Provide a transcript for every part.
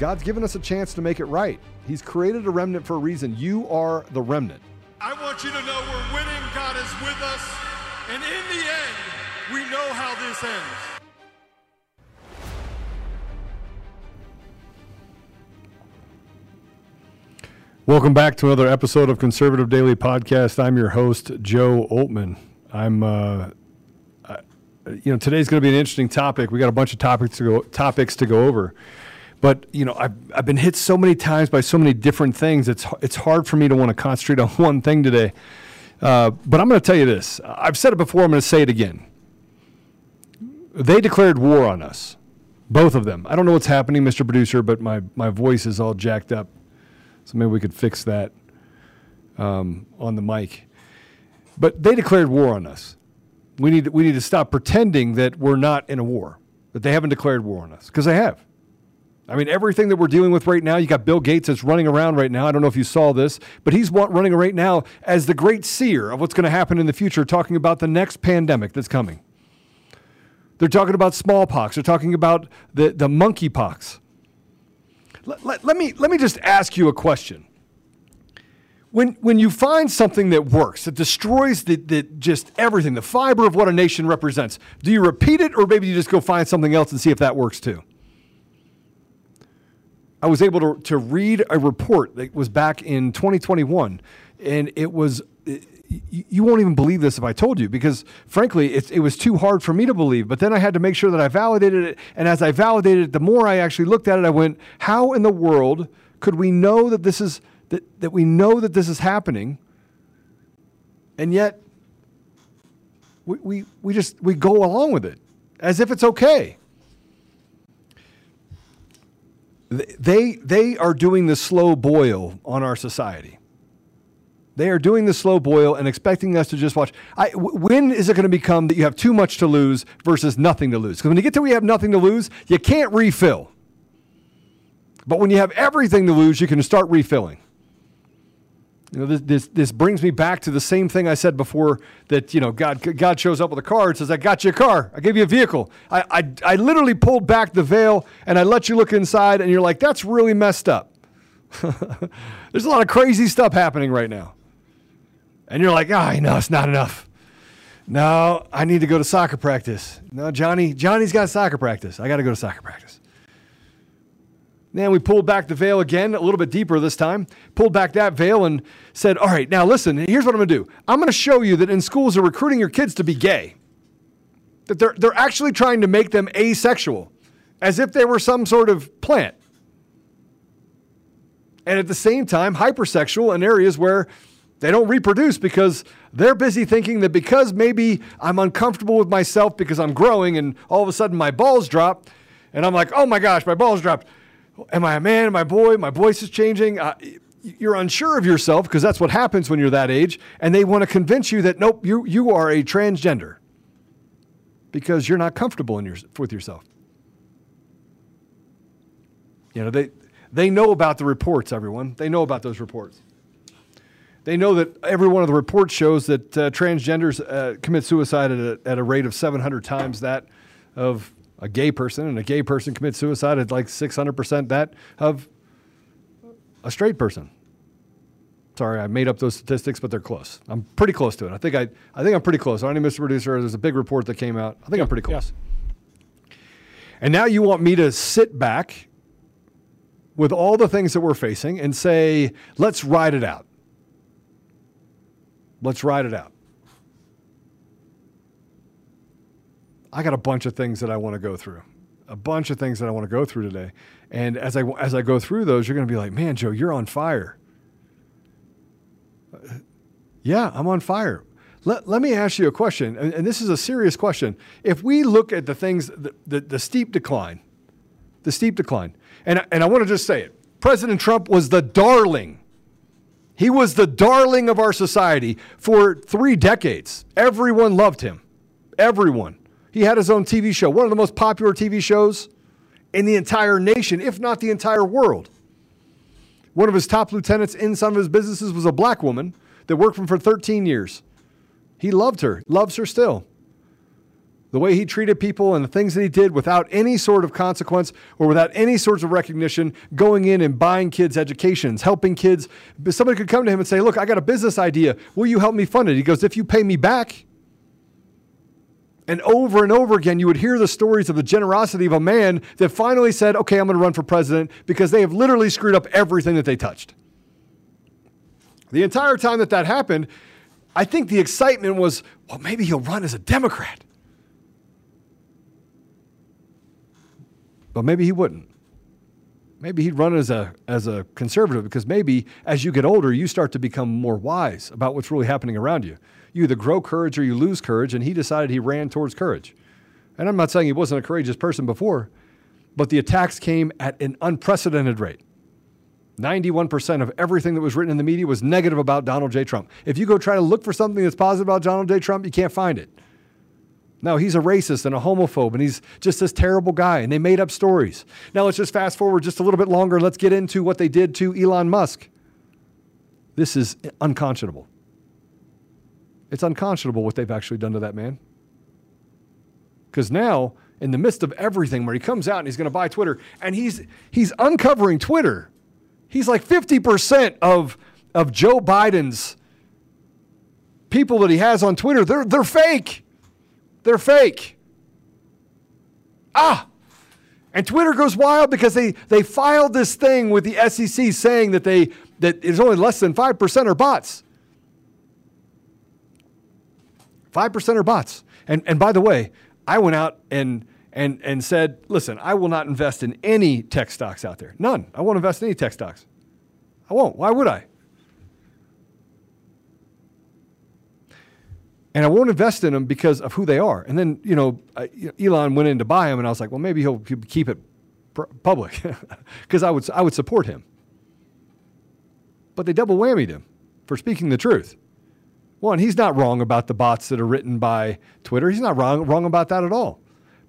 God's given us a chance to make it right. He's created a remnant for a reason. You are the remnant. I want you to know we're winning. God is with us. And in the end, we know how this ends. Welcome back to another episode of Conservative Daily Podcast. I'm your host, Joe Oltmann. I'm, uh, I, you know, today's going to be an interesting topic. We got a bunch of topics to go topics to go over, but you know, I've I've been hit so many times by so many different things. It's it's hard for me to want to concentrate on one thing today. Uh, but I'm going to tell you this. I've said it before. I'm going to say it again. They declared war on us, both of them. I don't know what's happening, Mr. Producer, but my my voice is all jacked up. So maybe we could fix that um, on the mic. But they declared war on us. We need, we need to stop pretending that we're not in a war, that they haven't declared war on us, because they have. I mean, everything that we're dealing with right now, you got Bill Gates that's running around right now. I don't know if you saw this, but he's running right now as the great seer of what's going to happen in the future, talking about the next pandemic that's coming. They're talking about smallpox. They're talking about the, the monkeypox. Let, let, let, me, let me just ask you a question. When, when you find something that works, that destroys the, the, just everything, the fiber of what a nation represents, do you repeat it or maybe you just go find something else and see if that works too? I was able to, to read a report that was back in 2021, and it was you won't even believe this if I told you because frankly it, it was too hard for me to believe. But then I had to make sure that I validated it. And as I validated it, the more I actually looked at it, I went, how in the world could we know that this is that, that we know that this is happening and yet we, we, we just we go along with it as if it's okay. They, they are doing the slow boil on our society. They are doing the slow boil and expecting us to just watch. I, when is it going to become that you have too much to lose versus nothing to lose? Because when you get to you have nothing to lose, you can't refill. But when you have everything to lose, you can start refilling. You know, this, this, this brings me back to the same thing I said before that, you know, God, God shows up with a car and says, I got you a car. I gave you a vehicle. I, I, I literally pulled back the veil and I let you look inside and you're like, that's really messed up. There's a lot of crazy stuff happening right now and you're like, oh, I know it's not enough. No, I need to go to soccer practice. No, Johnny, Johnny's got soccer practice. I got to go to soccer practice. Then we pulled back the veil again, a little bit deeper this time, pulled back that veil and said, All right, now listen, here's what I'm to do. I'm to show you that in schools are recruiting your kids to be gay, that they're, they're actually trying to make them asexual, as if they were some sort of plant. And at the same time, hypersexual in areas where they don't reproduce because they're busy thinking that because maybe I'm uncomfortable with myself because I'm growing and all of a sudden my balls drop and I'm like, oh my gosh, my balls dropped. Am I a man? Am I a boy? My voice is changing. Uh, you're unsure of yourself because that's what happens when you're that age. And they want to convince you that, nope, you, you are a transgender because you're not comfortable in your, with yourself. You know, they, they know about the reports, everyone. They know about those reports. They know that every one of the reports shows that uh, transgenders uh, commit suicide at a, at a rate of 700 times that of a gay person, and a gay person commits suicide at like 600% that of a straight person. Sorry, I made up those statistics, but they're close. I'm pretty close to it. I think I, I think I'm pretty close. I need Mr. Producer. There's a big report that came out. I think yeah, I'm pretty close. Yeah. And now you want me to sit back with all the things that we're facing and say, let's ride it out. Let's ride it out. I got a bunch of things that I want to go through, a bunch of things that I want to go through today. And as I as I go through those, you're going to be like, "Man, Joe, you're on fire." Uh, yeah, I'm on fire. Let, let me ask you a question, and, and this is a serious question. If we look at the things, the, the, the steep decline, the steep decline, and, and I want to just say it President Trump was the darling. He was the darling of our society for three decades. Everyone loved him. Everyone. He had his own TV show, one of the most popular TV shows in the entire nation, if not the entire world. One of his top lieutenants in some of his businesses was a black woman that worked for him for 13 years. He loved her, loves her still. The way he treated people and the things that he did without any sort of consequence or without any sorts of recognition, going in and buying kids' educations, helping kids. Somebody could come to him and say, Look, I got a business idea. Will you help me fund it? He goes, If you pay me back. And over and over again, you would hear the stories of the generosity of a man that finally said, Okay, I'm going to run for president because they have literally screwed up everything that they touched. The entire time that that happened, I think the excitement was, well, maybe he'll run as a Democrat. But maybe he wouldn't. Maybe he'd run as a, as a conservative because maybe as you get older, you start to become more wise about what's really happening around you. You either grow courage or you lose courage, and he decided he ran towards courage. And I'm not saying he wasn't a courageous person before, but the attacks came at an unprecedented rate. 91% of everything that was written in the media was negative about Donald J. Trump. If you go try to look for something that's positive about Donald J. Trump, you can't find it. Now, he's a racist and a homophobe, and he's just this terrible guy, and they made up stories. Now, let's just fast forward just a little bit longer. Let's get into what they did to Elon Musk. This is unconscionable. It's unconscionable what they've actually done to that man. Because now, in the midst of everything, where he comes out and he's going to buy Twitter, and he's, he's uncovering Twitter He's like 50% of, of Joe Biden's people that he has on Twitter, they're, they're fake. They're fake. Ah, and Twitter goes wild because they, they filed this thing with the SEC saying that they that it's only less than 5% are bots. 5% are bots. And, and by the way, I went out and and, and said, listen, I will not invest in any tech stocks out there. None. I won't invest in any tech stocks. I won't. Why would I? And I won't invest in them because of who they are. And then, you know, Elon went in to buy them, and I was like, well, maybe he'll keep it public because I would, I would support him. But they double whammied him for speaking the truth. One, he's not wrong about the bots that are written by Twitter. He's not wrong, wrong about that at all.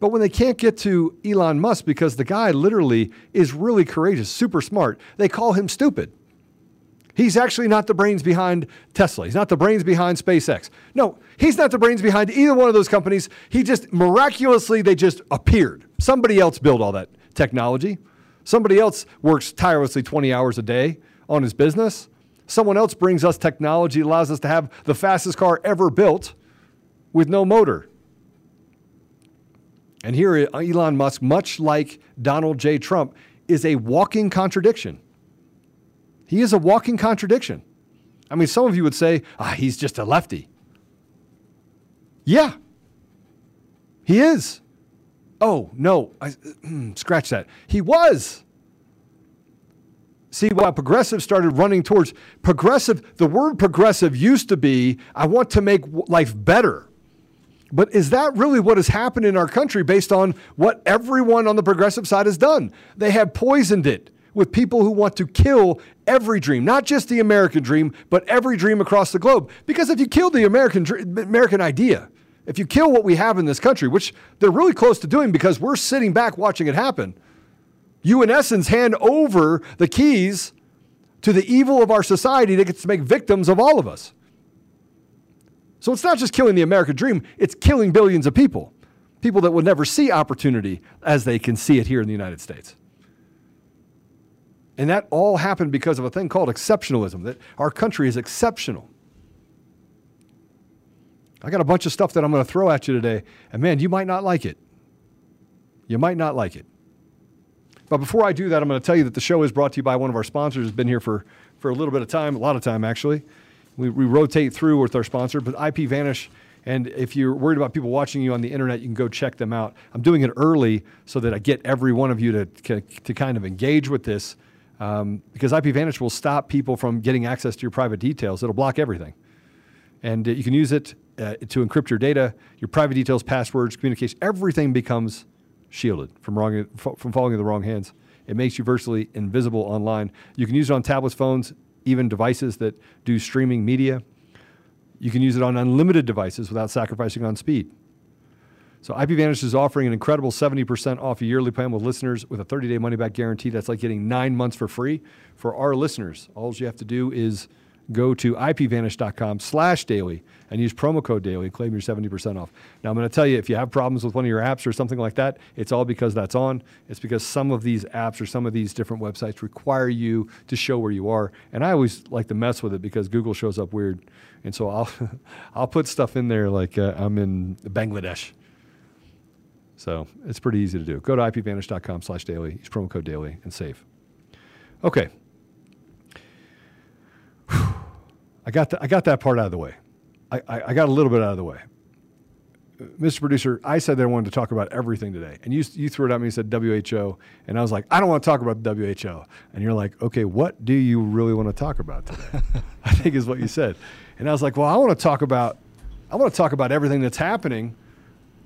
But when they can't get to Elon Musk because the guy literally is really courageous, super smart, they call him stupid. He's actually not the brains behind Tesla. He's not the brains behind SpaceX. No, he's not the brains behind either one of those companies. He just miraculously, they just appeared. Somebody else built all that technology. Somebody else works tirelessly 20 hours a day on his business. Someone else brings us technology, allows us to have the fastest car ever built with no motor. And here, Elon Musk, much like Donald J. Trump, is a walking contradiction. He is a walking contradiction. I mean, some of you would say, ah, he's just a lefty. Yeah, he is. Oh, no, I, scratch that. He was. See, while progressive started running towards progressive, the word progressive used to be, I want to make life better. But is that really what has happened in our country based on what everyone on the progressive side has done? They have poisoned it with people who want to kill every dream, not just the American dream, but every dream across the globe. Because if you kill the American, American idea, if you kill what we have in this country, which they're really close to doing because we're sitting back watching it happen, you, in essence, hand over the keys to the evil of our society that gets to make victims of all of us. So it's not just killing the American dream, it's killing billions of people. People that will never see opportunity as they can see it here in the United States. And that all happened because of a thing called exceptionalism, that our country is exceptional. I got a bunch of stuff that I'm going to throw at you today, and man, you might not like it. You might not like it. But before I do that, I'm going to tell you that the show is brought to you by one of our sponsors who's been here for, for a little bit of time, a lot of time actually. We, we rotate through with our sponsor, but IP Vanish. And if you're worried about people watching you on the internet, you can go check them out. I'm doing it early so that I get every one of you to, to kind of engage with this um, because IP Vanish will stop people from getting access to your private details. It'll block everything. And uh, you can use it uh, to encrypt your data, your private details, passwords, communication. Everything becomes shielded from, wrong, from falling in the wrong hands. It makes you virtually invisible online. You can use it on tablets, phones, even devices that do streaming media. You can use it on unlimited devices without sacrificing on speed. So IPVanish is offering an incredible 70% off a yearly plan with listeners with a 30-day money-back guarantee. That's like getting nine months for free for our listeners. All you have to do is go to ipvanish.com slash daily and use promo code daily claim your 70% off. Now, I'm going to tell you, if you have problems with one of your apps or something like that, it's all because that's on. It's because some of these apps or some of these different websites require you to show where you are. And I always like to mess with it because Google shows up weird. And so I'll, I'll put stuff in there like uh, I'm in Bangladesh so it's pretty easy to do. Go to ipvanish.com slash daily, use promo code daily, and save. Okay. I got, the, I got that part out of the way. I, I, I, got a little bit out of the way. Mr. Producer, I said that I wanted to talk about everything today. And you, you threw it at me and said WHO. And I was like, I don't want to talk about the WHO. And you're like, okay, what do you really want to talk about today? I think is what you said. And I was like, well, I want to talk about, I want to talk about everything that's happening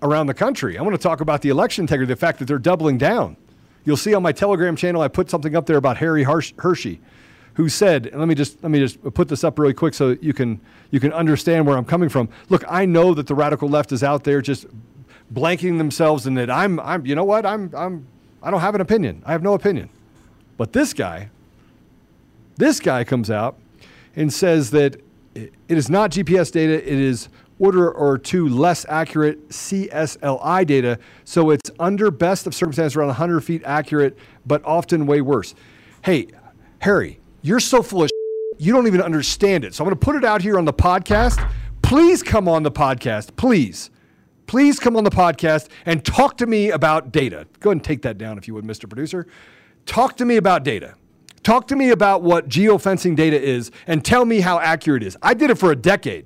around the country. I want to talk about the election integrity, the fact that they're doubling down. You'll see on my Telegram channel, I put something up there about Harri Hursti, who said, let me just let me just put this up really quick so you can you can understand where I'm coming from. Look, I know that the radical left is out there just blanking themselves and that I'm I'm you know what I'm I'm I don't have an opinion. I have no opinion. But this guy, this guy comes out and says that it is not GPS data. It is order or two less accurate CSLI data, so it's under best of circumstances around 100 feet accurate, but often way worse. Hey, Harry, you're so full of shit, you don't even understand it. So I'm going to put it out here on the podcast. Please come on the podcast, please. Please come on the podcast and talk to me about data. Go ahead and take that down if you would, Mr. Producer. Talk to me about data. Talk to me about what geofencing data is and tell me how accurate it is. I did it for a decade.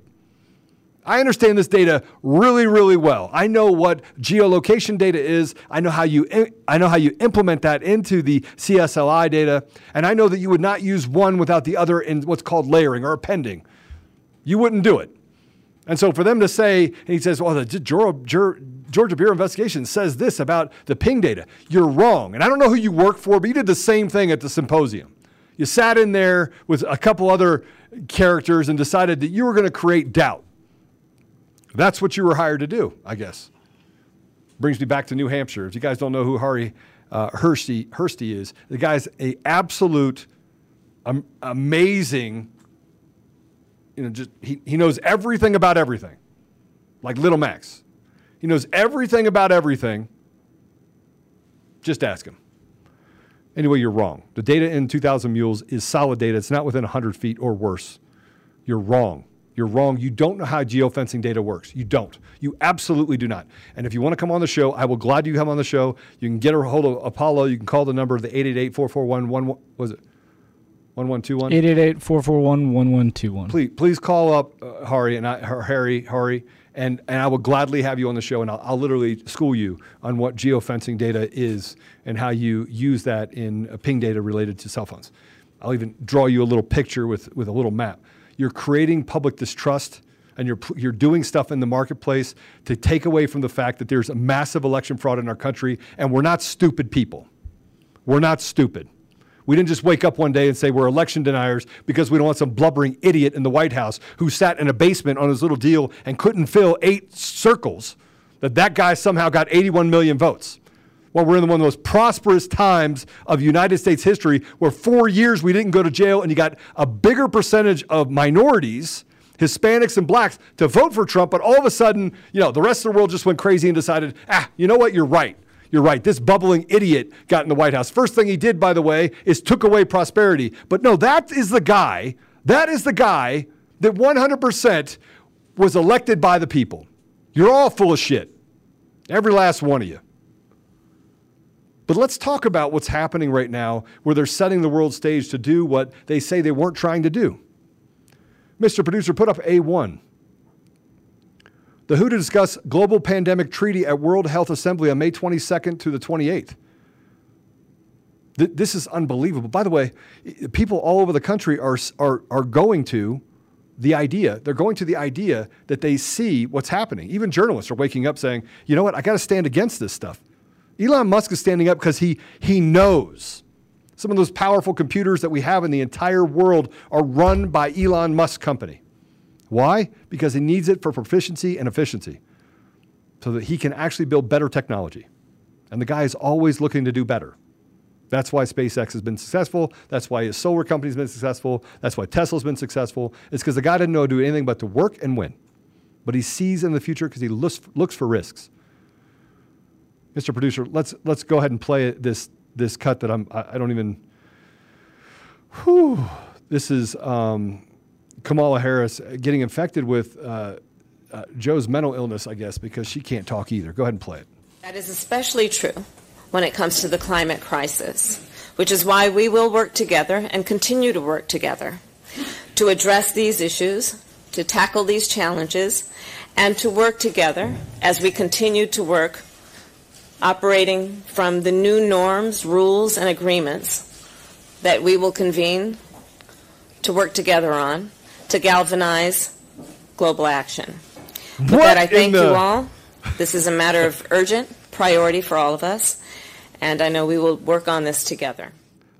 I understand this data really, really well. I know what geolocation data is. I know how you I know how you implement that into the CSLI data, and I know that you would not use one without the other in what's called layering or appending. You wouldn't do it. And so for them to say, and he says, well, the Georgia, Bureau of Investigation says this about the ping data. You're wrong. And I don't know who you work for, but you did the same thing at the symposium. You sat in there with a couple other characters and decided that you were going to create doubt. That's what you were hired to do, I guess. Brings me back to New Hampshire. If you guys don't know who Harry uh, is, the guy's a absolute um, amazing. You know, just he, he knows everything about everything, like Little Max. He knows everything about everything. Just ask him. Anyway, you're wrong. The data in 2,000 Mules is solid data. It's not within 100 feet or worse. You're wrong. You're wrong. You don't know how geofencing data works. You don't. You absolutely do not. And if you want to come on the show, I will glad you come on the show. You can get a hold of Apollo. You can call the number of the 888-441-11 was it 1121? 888-441-1121. Please please call up uh, Hari and I, Harry Hari and and I will gladly have you on the show and I'll, I'll literally school you on what geofencing data is and how you use that in ping data related to cell phones. I'll even draw you a little picture with with a little map you're creating public distrust and you're, you're doing stuff in the marketplace to take away from the fact that there's a massive election fraud in our country and we're not stupid people. We're not stupid. We didn't just wake up one day and say we're election deniers because we don't want some blubbering idiot in the White House who sat in a basement on his little deal and couldn't fill eight circles. That that guy somehow got 81 million votes. Well, we're in one of the most prosperous times of United States history where four years we didn't go to jail and you got a bigger percentage of minorities, Hispanics and blacks to vote for Trump. But all of a sudden, you know, the rest of the world just went crazy and decided, ah, you know what? You're right. You're right. This bubbling idiot got in the White House. First thing he did, by the way, is took away prosperity. But no, that is the guy, that is the guy that 100% was elected by the people. You're all full of shit. Every last one of you. But let's talk about what's happening right now where they're setting the world stage to do what they say they weren't trying to do. Mr. Producer, put up A1. The WHO to discuss global pandemic treaty at World Health Assembly on May 22nd to the 28th. Th- this is unbelievable. By the way, people all over the country are, are, are going to the idea, they're going to the idea that they see what's happening. Even journalists are waking up saying, you know what, I got to stand against this stuff. Elon Musk is standing up because he, he knows some of those powerful computers that we have in the entire world are run by Elon Musk company. Why? Because he needs it for proficiency and efficiency so that he can actually build better technology. And the guy is always looking to do better. That's why SpaceX has been successful. That's why his solar company's been successful. That's why Tesla's been successful. It's because the guy didn't know to do anything but to work and win. But he sees in the future because he looks, looks for risks. Mr. Producer, let's let's go ahead and play this this cut that I'm I, I don't even. Whew, this is um, Kamala Harris getting infected with uh, uh, Joe's mental illness, I guess, because she can't talk either. Go ahead and play it. That is especially true when it comes to the climate crisis, which is why we will work together and continue to work together to address these issues, to tackle these challenges, and to work together as we continue to work operating from the new norms, rules, and agreements that we will convene to work together on to galvanize global action. With that, I thank the- you all. This is a matter of urgent priority for all of us and I know we will work on this together.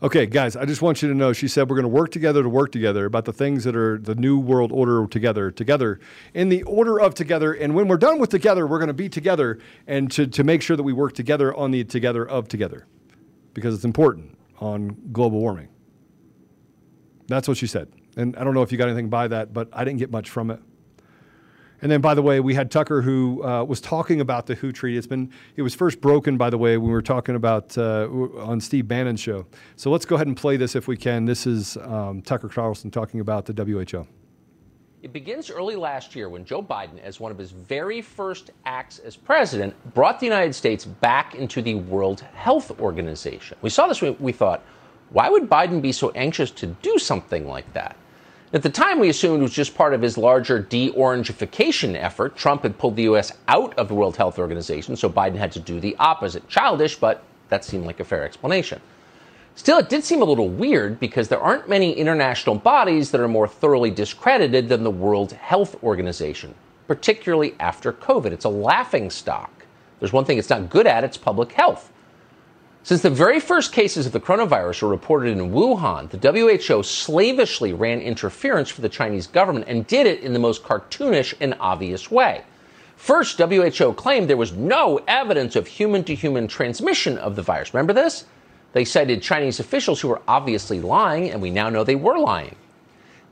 Okay, guys, I just want you to know she said we're going to work together to work together about the things that are the new world order together, together in the order of together. And when we're done with together, we're going to be together and to, to make sure that we work together on the together of together because it's important on global warming. That's what she said. And I don't know if you got anything by that, but I didn't get much from it. And then, by the way, we had Tucker who uh, was talking about the WHO treaty. It's been it was first broken, by the way, when we were talking about uh, on Steve Bannon's show. So let's go ahead and play this if we can. This is um, Tucker Carlson talking about the WHO. It begins early last year when Joe Biden, as one of his very first acts as president, brought the United States back into the World Health Organization. We saw this, we thought, why would Biden be so anxious to do something like that? At the time, we assumed it was just part of his larger de orangification effort. Trump had pulled the U.S. out of the World Health Organization, so Biden had to do the opposite. Childish, but that seemed like a fair explanation. Still, it did seem a little weird because there aren't many international bodies that are more thoroughly discredited than the World Health Organization, particularly after COVID. It's a laughing stock. There's one thing it's not good at, it's public health. Since the very first cases of the coronavirus were reported in Wuhan, the WHO slavishly ran interference for the Chinese government and did it in the most cartoonish and obvious way. First, WHO claimed there was no evidence of human to human transmission of the virus. Remember this? They cited Chinese officials who were obviously lying, and we now know they were lying.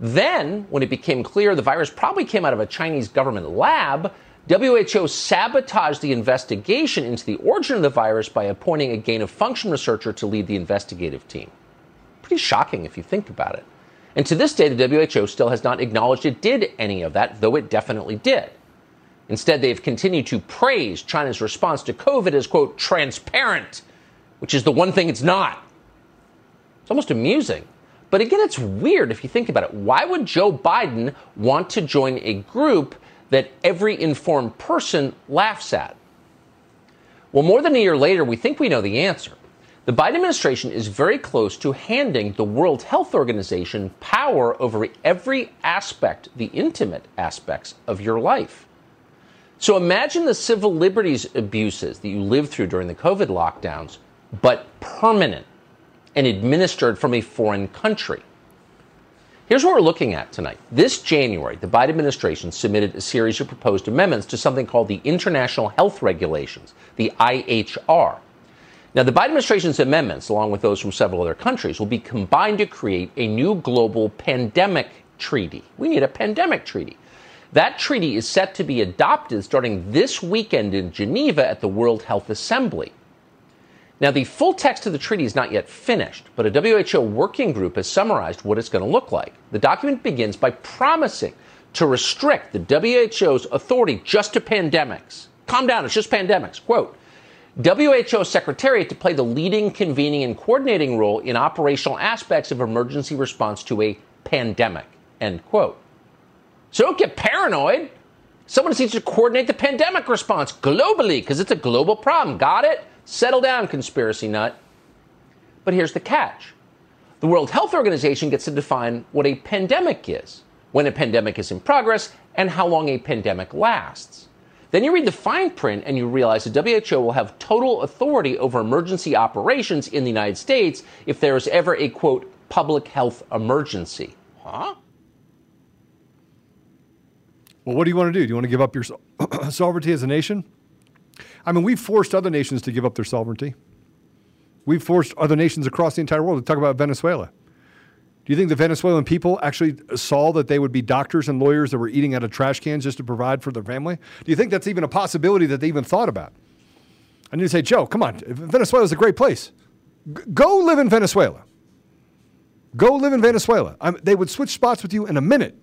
Then, when it became clear the virus probably came out of a Chinese government lab, WHO sabotaged the investigation into the origin of the virus by appointing a gain of function researcher to lead the investigative team. Pretty shocking if you think about it. And to this day, the WHO still has not acknowledged it did any of that, though it definitely did. Instead, they've continued to praise China's response to COVID as, quote, transparent, which is the one thing it's not. It's almost amusing. But again, it's weird if you think about it. Why would Joe Biden want to join a group that every informed person laughs at? Well, more than a year later, we think we know the answer. The Biden administration is very close to handing the World Health Organization power over every aspect, the intimate aspects of your life. So imagine the civil liberties abuses that you lived through during the COVID lockdowns, but permanent and administered from a foreign country. Here's what we're looking at tonight. This January, the Biden administration submitted a series of proposed amendments to something called the International Health Regulations, the IHR. Now, the Biden administration's amendments, along with those from several other countries, will be combined to create a new global pandemic treaty. We need a pandemic treaty. That treaty is set to be adopted starting this weekend in Geneva at the World Health Assembly. Now, the full text of the treaty is not yet finished, but a WHO working group has summarized what it's going to look like. The document begins by promising to restrict the WHO's authority just to pandemics. Calm down, it's just pandemics. Quote, WHO Secretariat to play the leading, convening, and coordinating role in operational aspects of emergency response to a pandemic. End quote. So don't get paranoid. Someone needs to coordinate the pandemic response globally because it's a global problem. Got it? Settle down, conspiracy nut. But here's the catch the World Health Organization gets to define what a pandemic is, when a pandemic is in progress, and how long a pandemic lasts. Then you read the fine print and you realize the WHO will have total authority over emergency operations in the United States if there is ever a quote public health emergency. Huh? Well, what do you want to do? Do you want to give up your sovereignty as a nation? I mean, we've forced other nations to give up their sovereignty. We've forced other nations across the entire world to talk about Venezuela. Do you think the Venezuelan people actually saw that they would be doctors and lawyers that were eating out of trash cans just to provide for their family? Do you think that's even a possibility that they even thought about? I need to say, Joe, come on. Venezuela is a great place. G- go live in Venezuela. Go live in Venezuela. I'm, they would switch spots with you in a minute.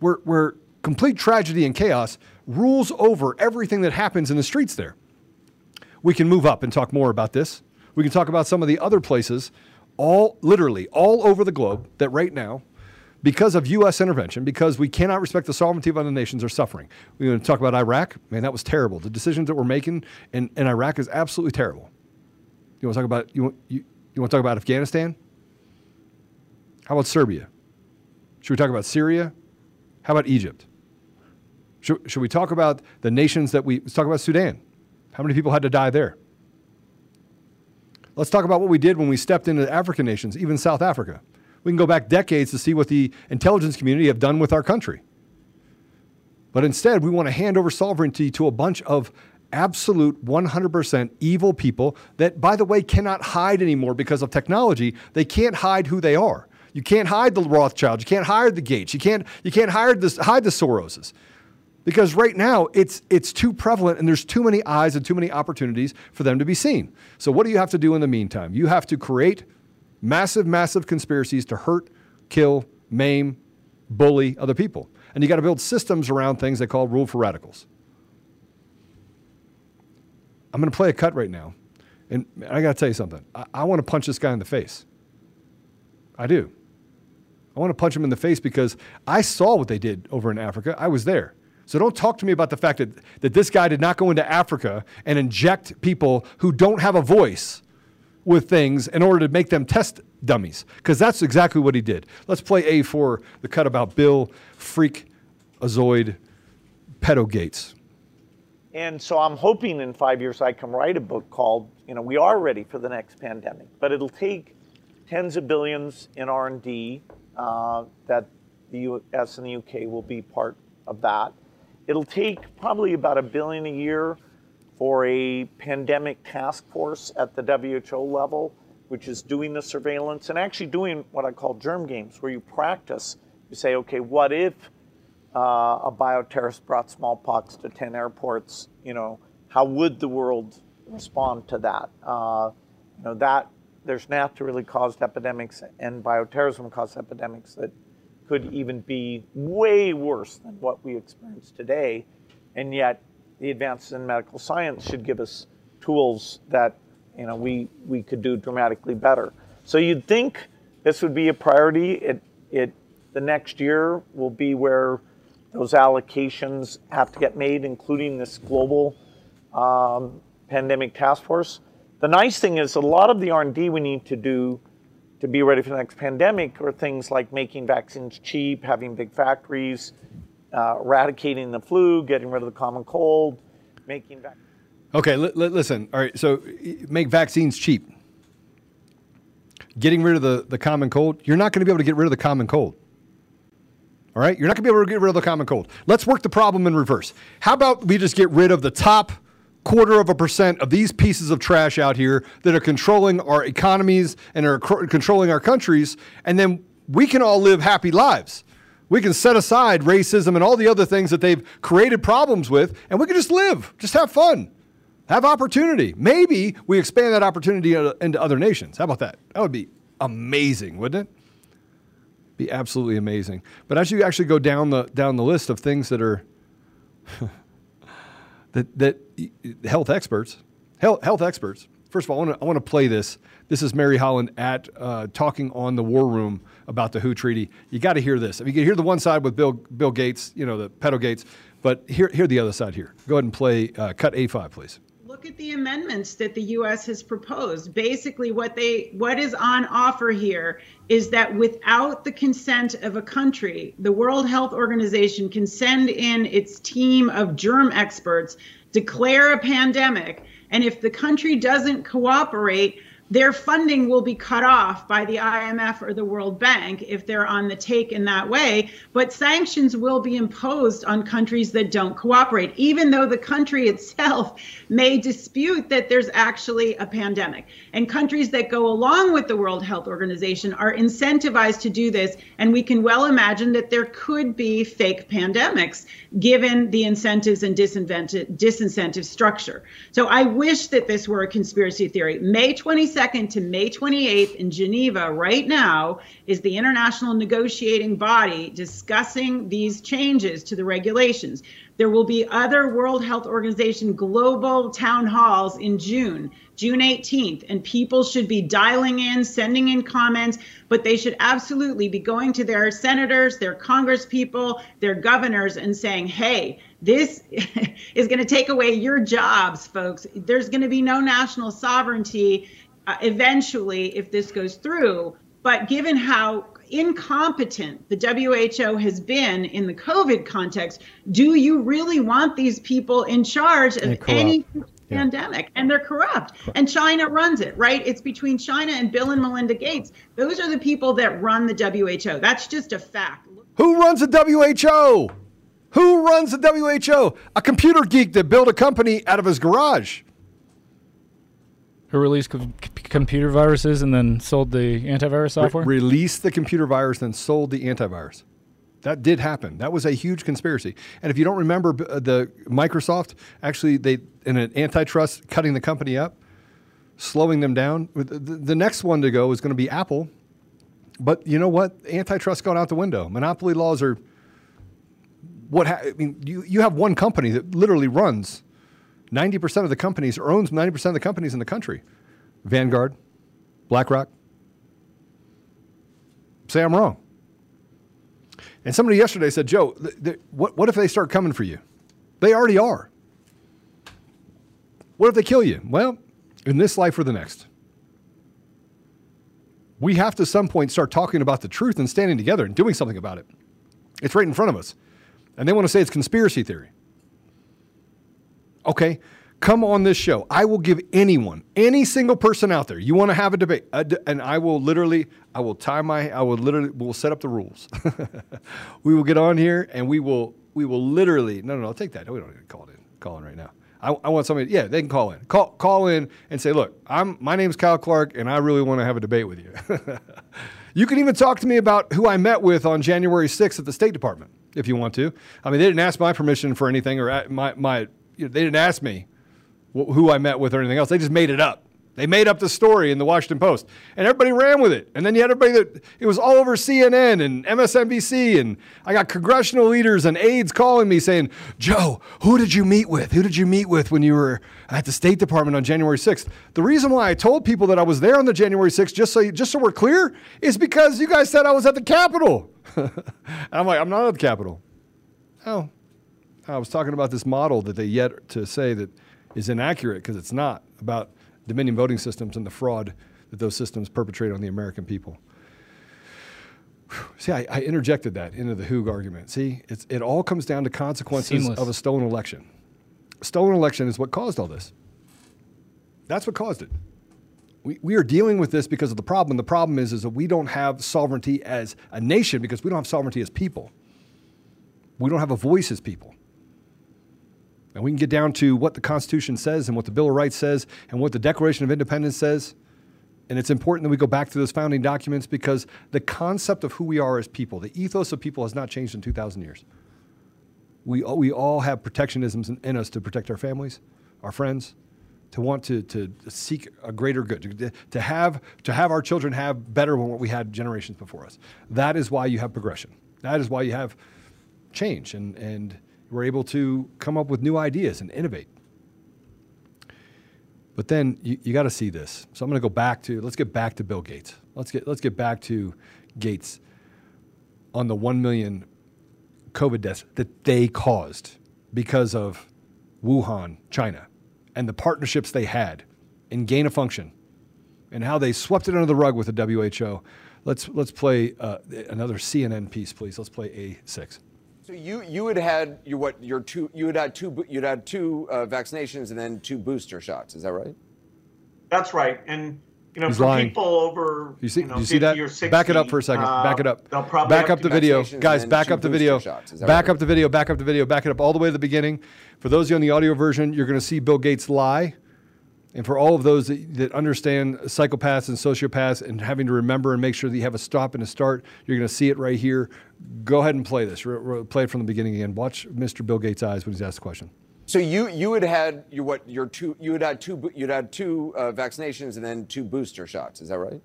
Where complete tragedy and chaos rules over everything that happens in the streets there. We can move up and talk more about this. We can talk about some of the other places, all literally all over the globe, that right now, because of U.S. intervention, because we cannot respect the sovereignty of other nations, are suffering. We're going to talk about Iraq. Man, that was terrible. The decisions that we're making in, in Iraq is absolutely terrible. You want to talk about you want, you, you want to talk about Afghanistan? How about Serbia? Should we talk about Syria? How about Egypt? Should, should we talk about the nations that we let's talk about Sudan? How many people had to die there? Let's talk about what we did when we stepped into the African nations, even South Africa. We can go back decades to see what the intelligence community have done with our country. But instead, we want to hand over sovereignty to a bunch of absolute 100% evil people that, by the way, cannot hide anymore because of technology. They can't hide who they are. You can't hide the Rothschilds. You can't hide the Gates. You can't, you can't hide, the, hide the Soroses. Because right now it's it's too prevalent and there's too many eyes and too many opportunities for them to be seen. So what do you have to do in the meantime? You have to create massive, massive conspiracies to hurt, kill, maim, bully other people. And you got to build systems around things they call rule for radicals. I'm going to play a cut right now. And I got to tell you something. I, I want to punch this guy in the face. I do. I want to punch him in the face because I saw what they did over in Africa. I was there. So don't talk to me about the fact that, that this guy did not go into Africa and inject people who don't have a voice with things in order to make them test dummies, because that's exactly what he did. Let's play A for the cut about Bill Freak Azoid Pedo Gates. And so I'm hoping in five years I can write a book called, you know, we are ready for the next pandemic, but it'll take tens of billions in R&D uh, that the U.S. and the UK will be part of that. It'll take probably about a billion a year for a pandemic task force at the WHO level, which is doing the surveillance and actually doing what I call germ games, where you practice. You say, okay, what if uh, a bioterrorist brought smallpox to 10 airports? You know, how would the world respond to that? Uh, you know, that there's naturally caused epidemics and bioterrorism caused epidemics that could even be way worse than what we experience today. And yet, the advances in medical science should give us tools that you know we we could do dramatically better. So you'd think this would be a priority. It it the next year will be where those allocations have to get made, including this global um, pandemic task force. The nice thing is a lot of the R&D we need to do to be ready for the next pandemic are things like making vaccines cheap, having big factories, uh, eradicating the flu, getting rid of the common cold, making vaccines. Okay, li- li- listen. All right, so make vaccines cheap. Getting rid of the, the common cold, you're not going to be able to get rid of the common cold. All right, you're not going to be able to get rid of the common cold. Let's work the problem in reverse. How about we just get rid of the top quarter of a percent of these pieces of trash out here that are controlling our economies and are cr- controlling our countries, and then we can all live happy lives. We can set aside racism and all the other things that they've created problems with, and we can just live, just have fun, have opportunity. Maybe we expand that opportunity into other nations. How about that? That would be amazing, wouldn't it? Be absolutely amazing. But as you actually go down the down the list of things that are that that health experts, health, health experts First of all, I want to I want to play this. This is Mary Holland at uh, talking on the War Room about the WHO treaty. You got to hear this. I mean, you can hear the one side with Bill Bill Gates, you know, the pedo Gates, but hear hear the other side here. Go ahead and play uh, cut A5, please. Look at the amendments that the U.S. has proposed. Basically, what they what is on offer here is that without the consent of a country, the World Health Organization can send in its team of germ experts, declare a pandemic, and if the country doesn't cooperate, their funding will be cut off by the IMF or the World Bank if they're on the take in that way. But sanctions will be imposed on countries that don't cooperate, even though the country itself may dispute that there's actually a pandemic. And countries that go along with the World Health Organization are incentivized to do this. And we can well imagine that there could be fake pandemics given the incentives and disincentive structure. So I wish that this were a conspiracy theory. May 22nd 22nd to May 28th in Geneva, right now, is the international negotiating body discussing these changes to the regulations. There will be other World Health Organization global town halls in June, June 18th, and people should be dialing in, sending in comments, but they should absolutely be going to their senators, their congresspeople, their governors, and saying, hey, this is going to take away your jobs, folks. There's going to be no national sovereignty uh, eventually if this goes through. But given how incompetent the WHO has been in the COVID context, do you really want these people in charge of any pandemic? And they're corrupt. And China runs it, right? It's between China and Bill and Melinda Gates. Those are the people that run the WHO. That's just a fact. Who runs the WHO? Who runs the WHO? A computer geek that built a company out of his garage who released co- computer viruses and then sold the antivirus software? Re- released the computer virus, then sold the antivirus. That did happen. That was a huge conspiracy. And if you don't remember, uh, the Microsoft actually they in an antitrust cutting the company up, slowing them down. The, the next one to go is going to be Apple. But you know what? Antitrust gone out the window. Monopoly laws are what ha- I mean. You you have one company that literally runs 90% of the companies, or owns 90% of the companies in the country. Vanguard, BlackRock. Say I'm wrong. And somebody yesterday said, Joe, th- th- what, what if they start coming for you? They already are. What if they kill you? Well, in this life or the next. We have to some point start talking about the truth and standing together and doing something about it. It's right in front of us. And they want to say it's conspiracy theory. Okay, come on this show. I will give anyone, any single person out there, you want to have a debate, and I will literally, I will tie my, I will literally, we'll set up the rules. we will get on here and we will, we will literally, no, no, no, take that. We don't need to call it in, call in right now. I, I, want somebody, yeah, they can call in. Call, call in and say, look, I'm, my name's Kyle Clark and I really want to have a debate with you. you can even talk to me about who I met with on January 6th at the State Department if you want to. I mean, they didn't ask my permission for anything or my, my you know, they didn't ask me wh- who I met with or anything else. They just made it up. They made up the story in the Washington Post, and everybody ran with it. And then you had everybody that it was all over CNN and MSNBC, and I got congressional leaders and aides calling me saying, "Joe, who did you meet with? Who did you meet with when you were at the State Department on January 6th?" The reason why I told people that I was there on the January 6th, just so you, just so we're clear, is because you guys said I was at the Capitol. and I'm like, I'm not at the Capitol. Oh, I was talking about this model that they yet to say that is inaccurate because it's not about Dominion voting systems and the fraud that those systems perpetrate on the American people. See, I, I interjected that into the Hoog argument. See, it all comes down to consequences Seamless. of a stolen election. A stolen election is what caused all this. That's what caused it. We, we are dealing with this because of the problem. The problem is, is that we don't have sovereignty as a nation because we don't have sovereignty as people. We don't have a voice as people. And we can get down to what the Constitution says and what the Bill of Rights says and what the Declaration of Independence says. And it's important that we go back to those founding documents because the concept of who we are as people, the ethos of people has not changed in 2,000 years. We, we all have protectionisms in, in us to protect our families, our friends, to want to, to seek a greater good, to, to, have, to have our children have better than what we had generations before us. That is why you have progression. That is why you have change. And, and we're able to come up with new ideas and innovate. But then you, you got to see this. So I'm going to go back to let's get back to Bill Gates. Let's get let's get back to Gates on the 1 million COVID deaths that they caused because of Wuhan, China, and the partnerships they had in gain of function and how they swept it under the rug with the WHO. Let's let's play uh, another CNN piece, please. Let's play A6. So you you had had your what your two you had had two you'd had two uh, vaccinations and then two booster shots. Is that right? That's right. And you know, He's for lying. people over You see, you know, you see 50 that? or 60, back it up for a second. uh, back it up. They'll probably back up the video, guys. Back up the video. shots. Is that Back right? up the video. Back up the video. Back it up all the way to the beginning. For those of you on the audio version, you're going to see Bill Gates lie. And for all of those that, that understand psychopaths and sociopaths and having to remember and make sure that you have a stop and a start, you're going to see it right here. Go ahead and play this. Re- re- play it from the beginning again. Watch Mr. Bill Gates' eyes when he's asked the question. So you you had had your what your two you had had two you'd had two uh, vaccinations and then two booster shots. Is that right?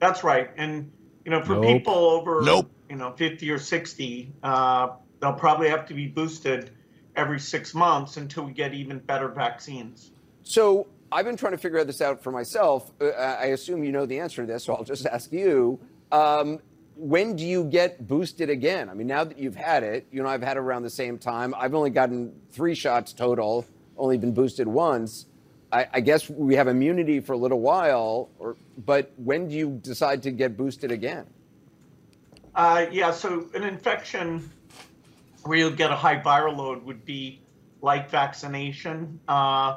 That's right. And you know, for Nope. people over Nope. you know 50 or 60, uh, they'll probably have to be boosted every six months until we get even better vaccines. So I've been trying to figure this out for myself. Uh, I assume you know the answer to this, so I'll just ask you. Um, when do you get boosted again? I mean, now that you've had it, you know, I've had it around the same time. I've only gotten three shots total, only been boosted once. I, I guess we have immunity for a little while, or, but when do you decide to get boosted again? Uh, yeah, so an infection where you'll get a high viral load would be like vaccination. Uh,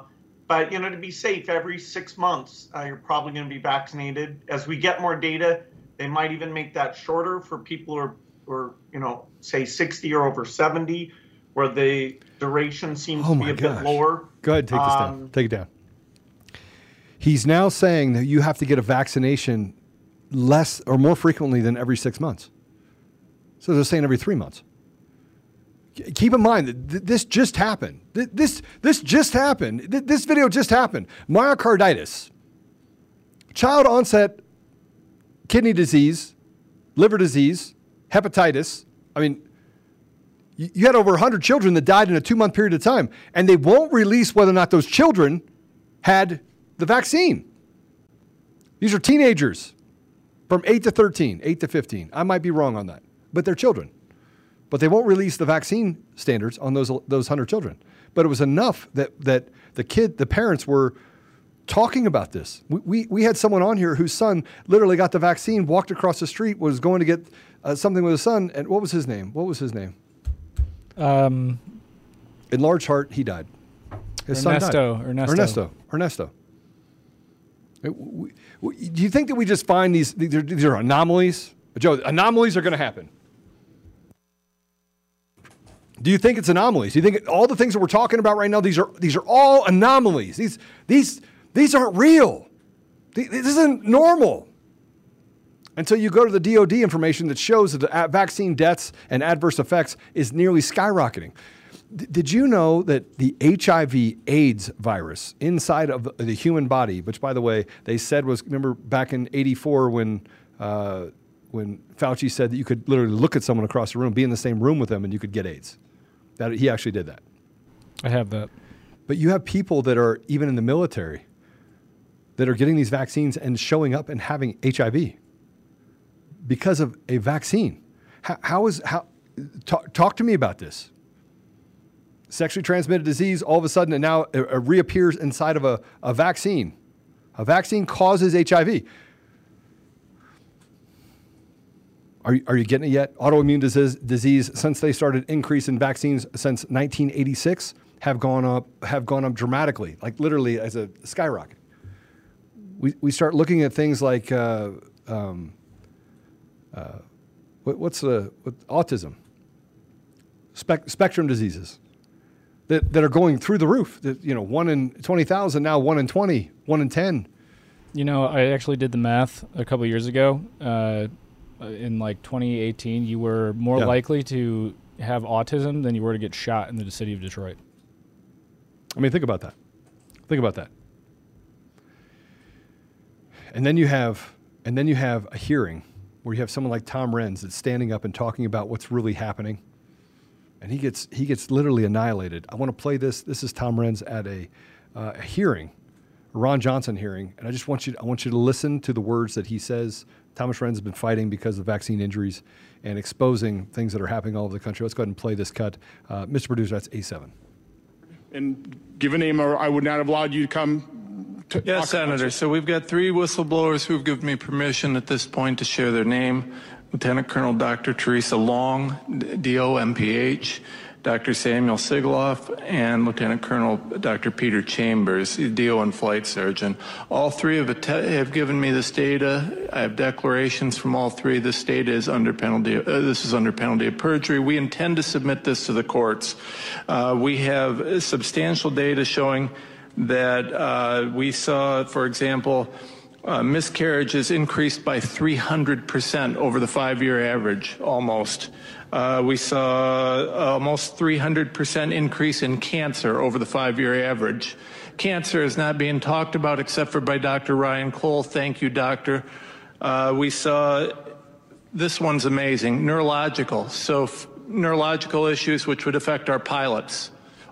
but, you know, to be safe, every six months, uh, you're probably going to be vaccinated. As we get more data, they might even make that shorter for people who are, who are you know, say 60 or over 70, where the duration seems Oh to be a gosh. bit lower. Go ahead, take this down. Um, Take it down. He's now saying that you have to get a vaccination less or more frequently than every six months. So they're saying every three months. Keep in mind that th- this just happened. Th- This this just happened. Th- This video just happened. Myocarditis, child onset kidney disease, liver disease, hepatitis. I mean, you you had over 100 children that died in a two month period of time, and they won't release whether or not those children had the vaccine. These are teenagers from 8 to 13, 8 to 15. I might be wrong on that, but they're children. But they won't release the vaccine standards on those, those 100 children. But it was enough that, that the kid, the parents were talking about this. We, we, we had someone on here whose son literally got the vaccine, walked across the street, was going to get uh, something with his son, and what was his name? What was his name? Um, Enlarged heart, he died. His Ernesto, son died. Ernesto. Ernesto. Ernesto. It- we- we- do you think that we just find these, these are, these are anomalies? Joe, anomalies are going to happen. Do you think it's anomalies? Do you think all the things that we're talking about right now, these are, these are all anomalies? These, these, these aren't real. This isn't normal. Until you go to the DoD information that shows that the vaccine deaths and adverse effects is nearly skyrocketing. D- did you know that the HIV AIDS virus inside of the human body, which by the way, they said was, remember back in 84 when, uh, when Fauci said that you could literally look at someone across the room, be in the same room with them, and you could get AIDS? That he actually did that. I have that. But you have people that are even in the military that are getting these vaccines and showing up and having HIV because of a vaccine. How, how is how? Talk, talk to me about this. Sexually transmitted disease, all of a sudden, it now uh, reappears inside of a, a vaccine. A vaccine causes HIV. Are, you- are you getting it yet? Autoimmune disease, disease, since they started increasing vaccines since 1986, have gone up have gone up dramatically, like literally as a skyrocket. We, we start looking at things like uh, um, uh, what, what's the what, autism, spec, spectrum diseases that, that are going through the roof. That you know, one in twenty thousand now, one in 20, one in ten. You know, I actually did the math a couple years ago. Uh, in like 2018, you were more Yeah. likely to have autism than you were to get shot in the city of Detroit. I mean, think about that. Think about that. And then you have, and then you have a hearing where you have someone like Tom Renz that's standing up and talking about what's really happening, and he gets he gets literally annihilated. I want to play this. This is Tom Renz at a, uh, a hearing Ron Johnson hearing, and I just want you I want you to listen to the words that he says. Thomas Renz has been fighting because of vaccine injuries and exposing things that are happening all over the country. Let's go ahead and play this cut. Uh, Mr. Producer, that's A7. And give a name, or I would not have allowed you to come. To Yes, Senator. So we've got three whistleblowers who've given me permission at this point to share their name. Lieutenant Colonel Dr. Teresa Long, DOMPH, Dr. Samuel Sigoloff, and Lieutenant Colonel Dr. Peter Chambers, DO and flight surgeon. All three have, have given me this data. I have declarations from all three. This data is under penalty. Uh, this is under penalty of perjury. We intend to submit this to the courts. Uh, we have substantial data showing that uh, we saw, for example, uh, miscarriages increased by 300% over the five year average, almost. Uh, we saw almost 300% increase in cancer over the five year average. Cancer is not being talked about except for by Dr. Ryan Cole. Thank you, doctor. Uh, we saw this one's amazing neurological. So, neurological issues which would affect our pilots.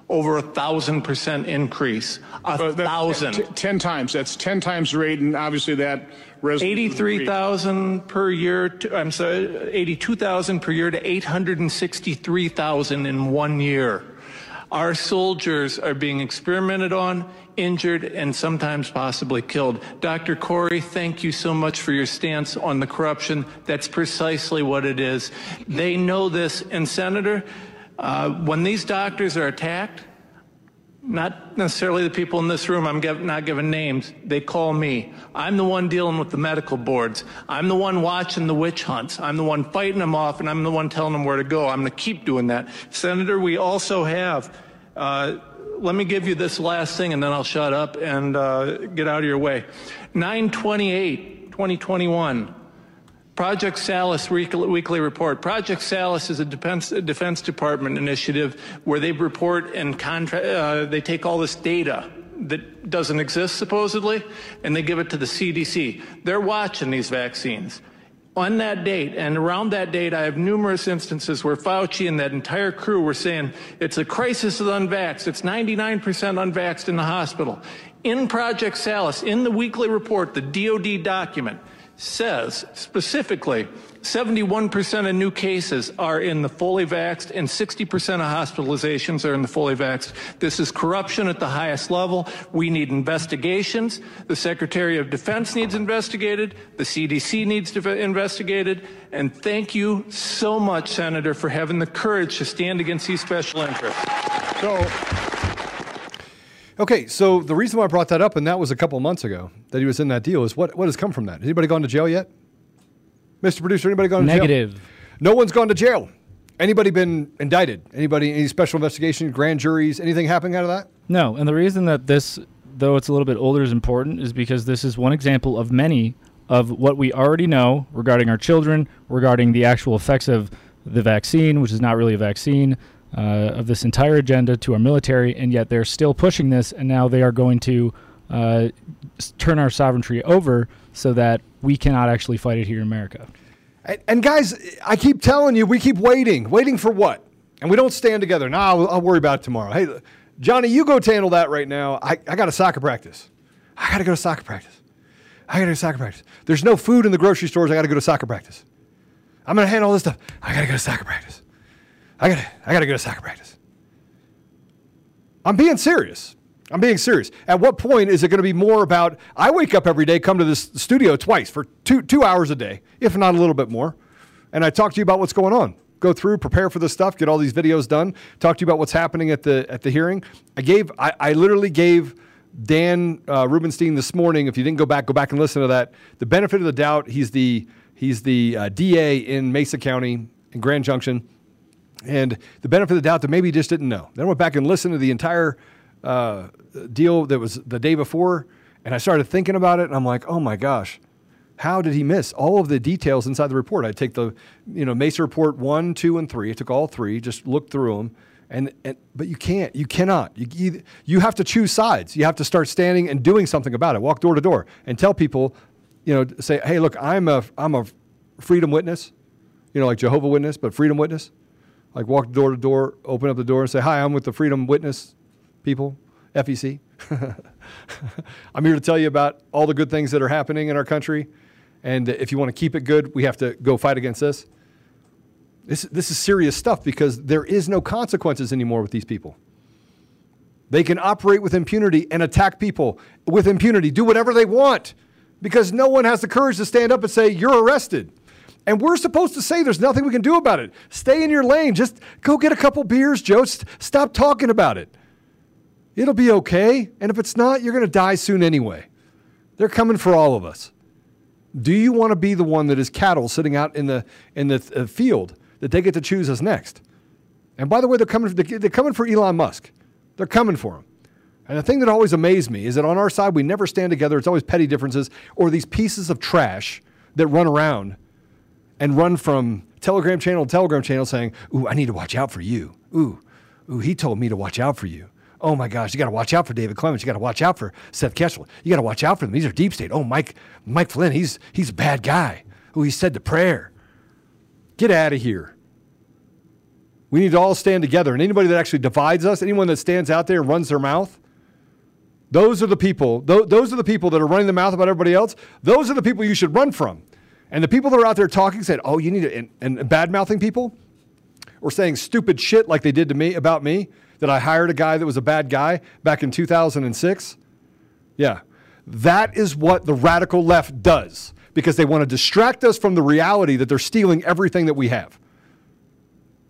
Over a thousand percent increase. A Uh, thousand. t- Ten times. That's ten times the rate, and obviously that. resolution 83,000 per year, to, I'm sorry, 82,000 per year to 863,000 in one year. Our soldiers are being experimented on, injured, and sometimes possibly killed. Dr. Kory, thank you so much for your stance on the corruption. That's precisely what it is. They know this. And, Senator, uh, when these doctors are attacked, not necessarily the people in this room, I'm giv not giving names, they call me. I'm the one dealing with the medical boards. I'm the one watching the witch hunts. I'm the one fighting them off, and I'm the one telling them where to go. I'm going to keep doing that. Senator, we also have, uh, let me give you this last thing, and then I'll shut up and uh, get out of your way. 928, 2021. Project Salus weekly, report. Project Salus is a defense, defense Department initiative where they report and contra- uh, they take all this data that doesn't exist supposedly and they give it to the CDC. They're watching these vaccines. On that date and around that date, I have numerous instances where Fauci and that entire crew were saying it's a crisis of unvaxxed. It's 99% unvaxxed in the hospital. In Project Salus, in the weekly report, the DoD document, says specifically 71% of new cases are in the fully vaxxed and 60% of hospitalizations are in the fully vaxxed. This is corruption at the highest level. We need investigations. The Secretary of Defense needs investigated. The CDC needs to be investigated. And thank you so much, Senator, for having the courage to stand against these special interests. So, Okay, so the reason why I brought that up, and that was a couple months ago that he was in that deal, is what, what has come from that? Has anybody gone to jail yet? Mr. Producer, anybody gone to jail? Negative. No one's gone to jail. Anybody been indicted? Anybody, any special investigation, grand juries, anything happening out of that? No, and the reason that this, though it's a little bit older, is important is because this is one example of many of what we already know regarding our children, regarding the actual effects of the vaccine, which is not really a vaccine, uh, of this entire agenda to our military, and yet they're still pushing this, and now they are going to uh, turn our sovereignty over so that we cannot actually fight it here in America. And, and guys, I keep telling you, we keep waiting. Waiting for what? And we don't stand together. No, I'll, I'll worry about it tomorrow. Hey, Johnny, you go handle that right now. I, I got a soccer practice. I got to go to soccer practice. I got to go to soccer practice. There's no food in the grocery stores. I got to go to soccer practice. I'm going to handle all this stuff. I got to go to soccer practice. I got to I got to go to soccer practice. I'm being serious. I'm being serious. At what point is it going to be more about I wake up every day, come to this studio twice for two two hours a day, if not a little bit more, and I talk to you about what's going on. Go through, prepare for the stuff, get all these videos done, talk to you about what's happening at the at the hearing. I gave I, I literally gave Dan uh, Rubinstein this morning. If you didn't go back, go back and listen to that. The benefit of the doubt. He's the he's the uh, DA in Mesa County in Grand Junction. And the benefit of the doubt that maybe he just didn't know. Then I went back and listened to the entire uh, deal that was the day before, and I started thinking about it, and I'm like, oh my gosh, how did he miss all of the details inside the report? I take the, you know, Mesa report one, two, and three. I took all three, just looked through them, and, and but you can't, you cannot. You, you you have to choose sides. You have to start standing and doing something about it. Walk door to door and tell people, you know, say, hey, look, I'm a I'm a freedom witness, you know, like Jehovah Witness, but freedom witness like walk door to door, open up the door and say, "Hi, I'm with the Freedom Witness people," FEC. I'm here to tell you about all the good things that are happening in our country. And if you want to keep it good, we have to go fight against this. This, this is serious stuff because there is no consequences anymore with these people. They can operate with impunity and attack people with impunity, do whatever they want because no one has the courage to stand up and say, You're arrested. And we're supposed to say there's nothing we can do about it. Stay in your lane. Just go get a couple beers, Joe. Stop talking about it. It'll be okay. And if it's not, you're going to die soon anyway. They're coming for all of us. Do you want to be the one that is cattle sitting out in the in the uh, field that they get to choose as next? And by the way, they're coming. They're coming for Elon Musk. They're coming for him. And the thing that always amazed me is that on our side, we never stand together. It's always petty differences or these pieces of trash that run around and run from Telegram channel to Telegram channel saying, Ooh, I need to watch out for you. Ooh, ooh, he told me to watch out for you. Oh my gosh, you got to watch out for David Clements. You got to watch out for Seth Keshel. You got to watch out for them. These are deep state. Oh, Mike, Mike Flynn, he's he's a bad guy. Ooh, he said the prayer. Get out of here. We need to all stand together. And anybody that actually divides us, anyone that stands out there and runs their mouth, those are the people. Those are the people that are running the mouth about everybody else. Those are the people you should run from. And the people that are out there talking said, "Oh, you need to," and, and bad mouthing people, or saying stupid shit like they did to me about me that I hired a guy that was a bad guy back in 2006. Yeah, that is what the radical left does because they want to distract us from the reality that they're stealing everything that we have.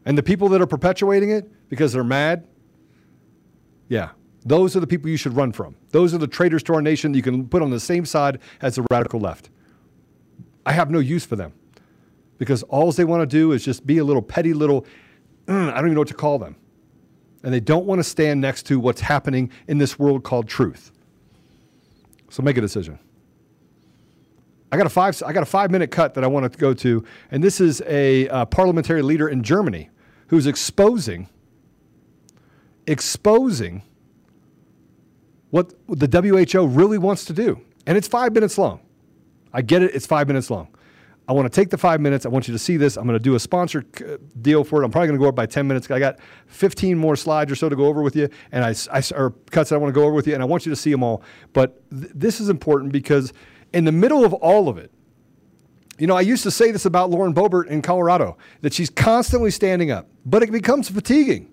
And the people that are perpetuating it because they're mad, yeah, those are the people you should run from. Those are the traitors to our nation that you can put on the same side as the radical left. I have no use for them because all they want to do is just be a little petty little, mm, I don't even know what to call them. And they don't want to stand next to what's happening in this world called truth. So make a decision. I got a five. I got a five minute cut that I want to go to, and this is a uh, parliamentary leader in Germany who's exposing, exposing what the WHO really wants to do, and it's five minutes long. I get it. It's five minutes long. I want to take the five minutes. I want you to see this. I'm going to do a sponsored uh, deal for it. I'm probably going to go up by 10 minutes. I got 15 more slides or so to go over with you, and I, I or cuts that I want to go over with you, and I want you to see them all. But th- this is important because in the middle of all of it, you know, I used to say this about Lauren Boebert in Colorado that she's constantly standing up, but it becomes fatiguing.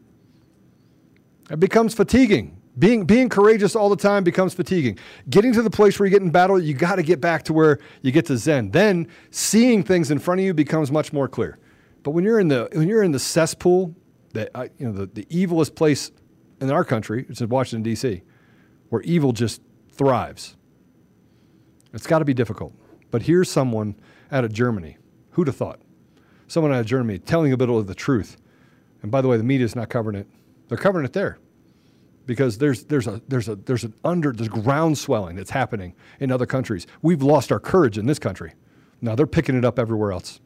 It becomes fatiguing being, being courageous all the time becomes fatiguing. Getting to the place where you get in battle, you got to get back to where you get to Zen. Then seeing things in front of you becomes much more clear. But when you're in the, when you're in the cesspool, that, uh, you know, the, the evilest place in our country, which is Washington, D.C., where evil just thrives, it's got to be difficult. But here's someone out of Germany. Who'd have thought? Someone out of Germany telling a bit of the truth. And by the way, the media's not covering it. They're covering it there because there's there's a there's a there's an under there's ground swelling that's happening in other countries. We've lost our courage in this country. Now they're picking it up everywhere else.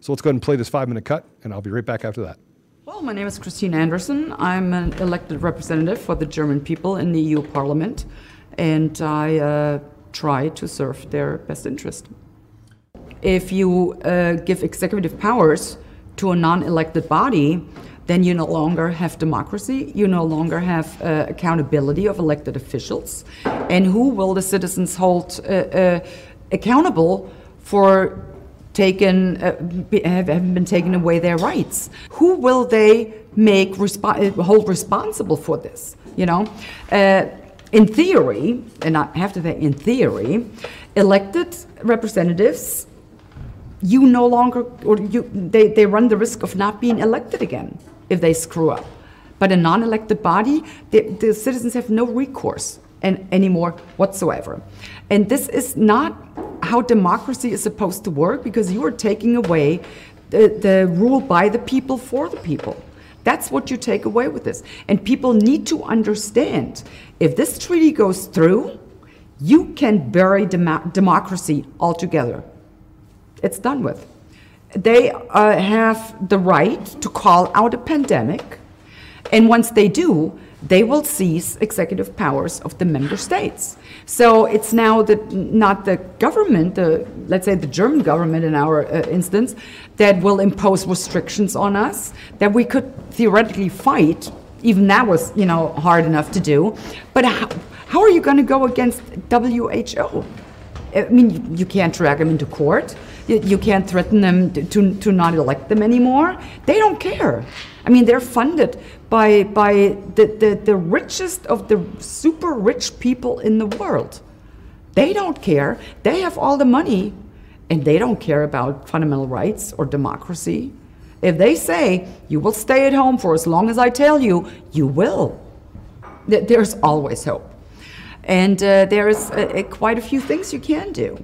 So let's go ahead and play this five minute cut, and I'll be right back after that. Well, my name is Christine Anderson. I'm an elected representative for the German people in the EU Parliament, and I uh, try to serve their best interest. If you uh, give executive powers to a non elected body, then you no longer have democracy, you no longer have uh, accountability of elected officials. And who will the citizens hold uh, uh, accountable for taken, uh, have, have been taken away their rights? Who will they make respo- hold responsible for this? You know, uh, in theory, and I have to say, in theory, elected representatives you no longer or you they, they run the risk of not being elected again if they screw up. But a non elected body, the, the citizens have no recourse and, anymore whatsoever. And this is not how democracy is supposed to work because you are taking away the, the rule by the people for the people. That's what you take away with this. And people need to understand if this treaty goes through, you can bury dem- democracy altogether. It's done with they uh, have the right to call out a pandemic, and once they do, they will seize executive powers of the member states. So it's now the, not the government, the, let's say the German government in our uh, instance, that will impose restrictions on us that we could theoretically fight Even that was, you know, hard enough to do. But how, how are you going to go against WHO? I mean, you, you can't drag them into court. You, you can't threaten them to, to, to not elect them anymore. They don't care. I mean, they're funded by, by the, the, the richest of the super rich people in the world. They don't care. They have all the money and they don't care about fundamental rights or democracy. If they say, you will stay at home for as long as I tell you, you will. There's always hope. And uh, there's uh, quite a few things you can do.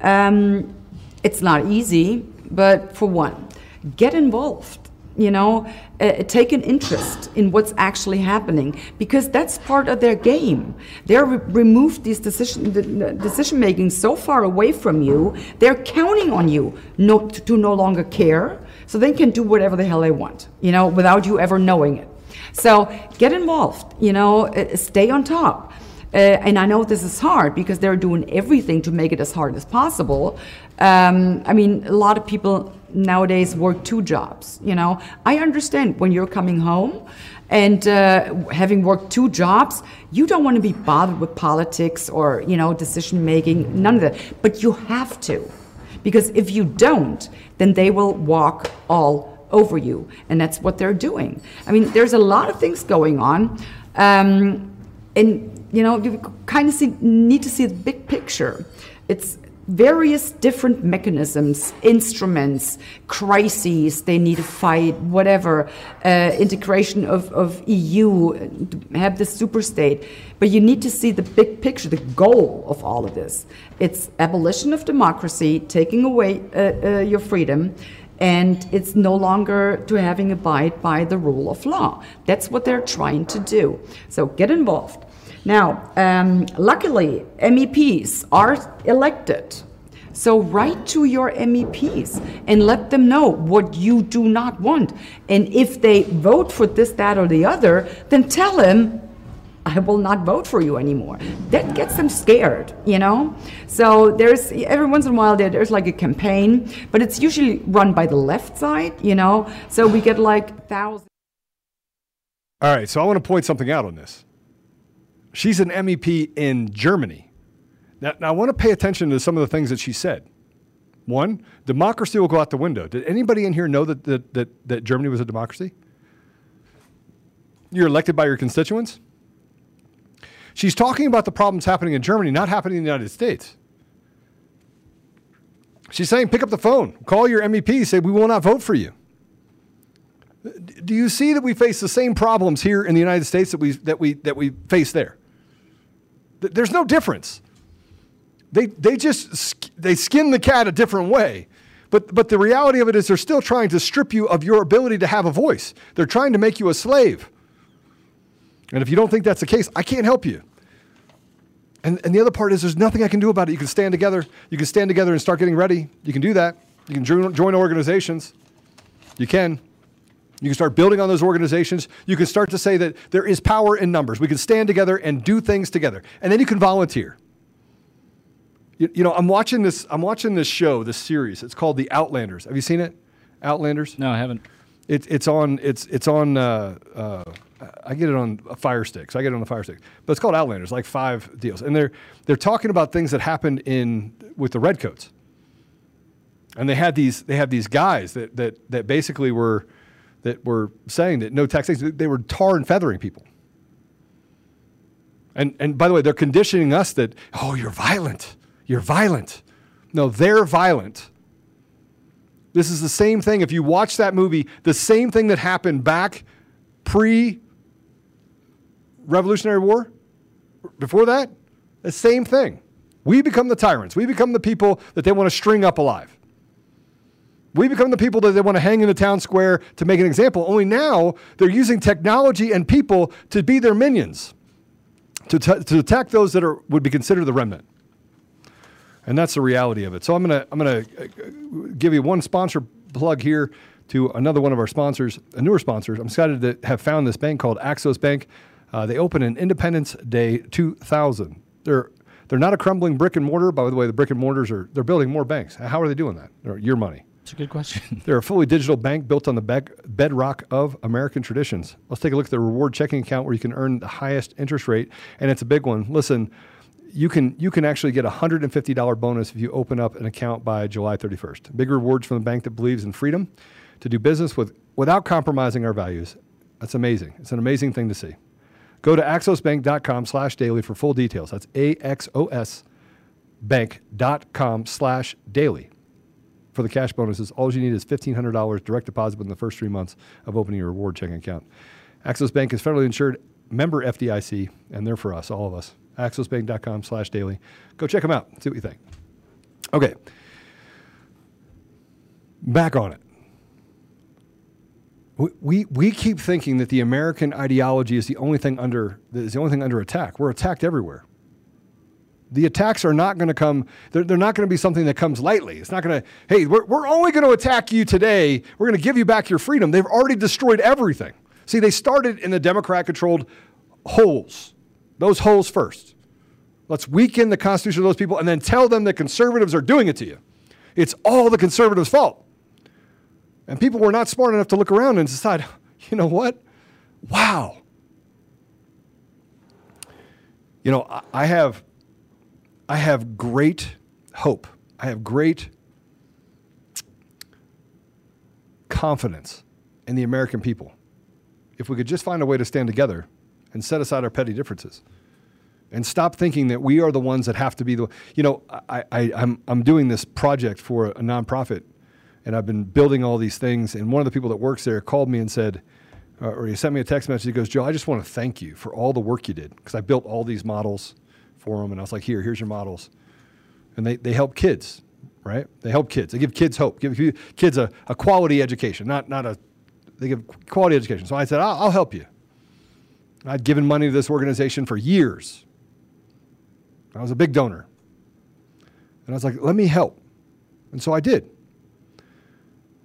Um, it's not easy, but for one, get involved you know, uh, take an interest in what's actually happening because that's part of their game. They're re- removed these decision the, decision making so far away from you. They're counting on you no, to, to no longer care, so they can do whatever the hell they want, you know, without you ever knowing it. So get involved, you know, uh, stay on top. Uh, and I know this is hard because they're doing everything to make it as hard as possible. Um, I mean, a lot of people nowadays work two jobs. You know, I understand when you're coming home and uh, having worked two jobs, you don't want to be bothered with politics or you know decision making, none of that. But you have to, because if you don't, then they will walk all over you, and that's what they're doing. I mean, there's a lot of things going on, um, and you know, you kind of see, need to see the big picture. It's various different mechanisms, instruments, crises they need to fight, whatever, uh, integration of, of EU, have the super state. But you need to see the big picture, the goal of all of this. It's abolition of democracy, taking away uh, uh, your freedom, and it's no longer to having abide by the rule of law. That's what they're trying to do. So get involved. Now, um, luckily, MEPs are elected. So write to your MEPs and let them know what you do not want. And if they vote for this, that, or the other, then tell them, I will not vote for you anymore. That gets them scared, you know? So there's every once in a while there, there's like a campaign, but it's usually run by the left side, you know? So we get like thousands. All right, so I want to point something out on this. She's an MEP in Germany. Now, now, I want to pay attention to some of the things that she said. One, democracy will go out the window. Did anybody in here know that, that, that, that Germany was a democracy? You're elected by your constituents? She's talking about the problems happening in Germany, not happening in the United States. She's saying, pick up the phone, call your MEP, say, we will not vote for you. Do you see that we face the same problems here in the United States that we, that we, that we face there? There's no difference. They, they just they skin the cat a different way. But, but the reality of it is they're still trying to strip you of your ability to have a voice. They're trying to make you a slave. And if you don't think that's the case, I can't help you. And, and the other part is there's nothing I can do about it. You can stand together. You can stand together and start getting ready. You can do that. You can join, join organizations. You can. You can start building on those organizations. You can start to say that there is power in numbers. We can stand together and do things together. And then you can volunteer. You, you, know, I'm watching this. I'm watching this show, this series. It's called The Outlanders. Have you seen it? Outlanders. No, I haven't. It, it's on. It's it's on. Uh, uh, I get it on a Fire Stick. So I get it on the Fire Stick. But it's called Outlanders. Like five deals, and they're they're talking about things that happened in with the Redcoats. And they had these. They have these guys that that that basically were that were saying that no taxation. They were tar and feathering people. And and by the way, they're conditioning us that oh, you're violent you're violent. No, they're violent. This is the same thing. If you watch that movie, the same thing that happened back pre Revolutionary War, before that, the same thing. We become the tyrants. We become the people that they want to string up alive. We become the people that they want to hang in the town square to make an example. Only now they're using technology and people to be their minions, to, t- to attack those that are, would be considered the remnant and that's the reality of it. So I'm gonna I'm gonna uh, give you one sponsor plug here to another one of our sponsors, a newer sponsor. I'm excited to have found this bank called Axos Bank. Uh, they opened in Independence Day 2000. They're they're not a crumbling brick and mortar. By the way, the brick and mortars are they're building more banks. How are they doing that? They're your money. It's a good question. They're a fully digital bank built on the bec- bedrock of American traditions. Let's take a look at the reward checking account where you can earn the highest interest rate, and it's a big one. Listen, you can you can actually get a hundred and fifty dollar bonus if you open up an account by July thirty first. Big rewards from the bank that believes in freedom to do business with without compromising our values. That's amazing. It's an amazing thing to see. Go to axosbank.com slash daily for full details. That's A-X-O-S bank.com slash daily. For the cash bonuses, all you need is $1,500 direct deposit within the first three months of opening your reward checking account. Axos Bank is federally insured, member FDIC, and they're for us, all of us. axosbank.com slash daily. Go check them out. See what you think. Okay. Back on it. We, we, we keep thinking that the American ideology is the only thing under is the only thing under attack. We're attacked everywhere. The attacks are not going to come, they're, they're not going to be something that comes lightly. It's not going to, hey, we're, we're only going to attack you today. We're going to give you back your freedom. They've already destroyed everything. See, they started in the Democrat controlled holes, those holes first. Let's weaken the Constitution of those people and then tell them that conservatives are doing it to you. It's all the conservatives' fault. And people were not smart enough to look around and decide, you know what? Wow. You know, I have I have great hope. I have great confidence in the American people. If we could just find a way to stand together and set aside our petty differences and stop thinking that we are the ones that have to be the, you know, I, I, I'm, I'm doing this project for a nonprofit and I've been building all these things. And one of the people that works there called me and said, uh, or he sent me a text message. He goes, Joe, I just want to thank you for all the work you did because I built all these models for them. And I was like, here, here's your models. And they, they help kids, right? They help kids. They give kids hope, give kids a, a quality education, not, not a, they give quality education. So I said, I'll, I'll help you. I'd given money to this organization for years. I was a big donor. And I was like, let me help. And so I did.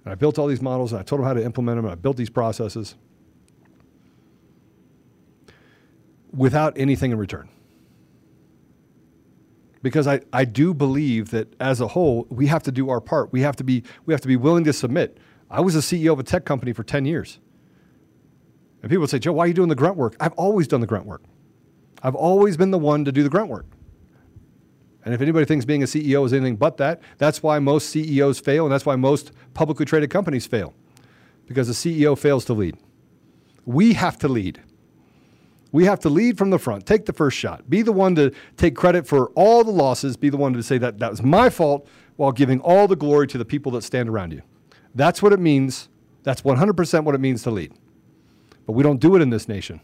And I built all these models and I told them how to implement them and I built these processes without anything in return because I, I do believe that as a whole we have to do our part. We have to be we have to be willing to submit. I was a CEO of a tech company for 10 years. And people would say, Joe, why are you doing the grunt work? I've always done the grunt work. I've always been the one to do the grunt work. And if anybody thinks being a CEO is anything but that, that's why most CEOs fail, and that's why most publicly traded companies fail. Because the CEO fails to lead. We have to lead. We have to lead from the front, take the first shot, be the one to take credit for all the losses, be the one to say that that was my fault while giving all the glory to the people that stand around you. That's what it means. That's 100% what it means to lead. But we don't do it in this nation.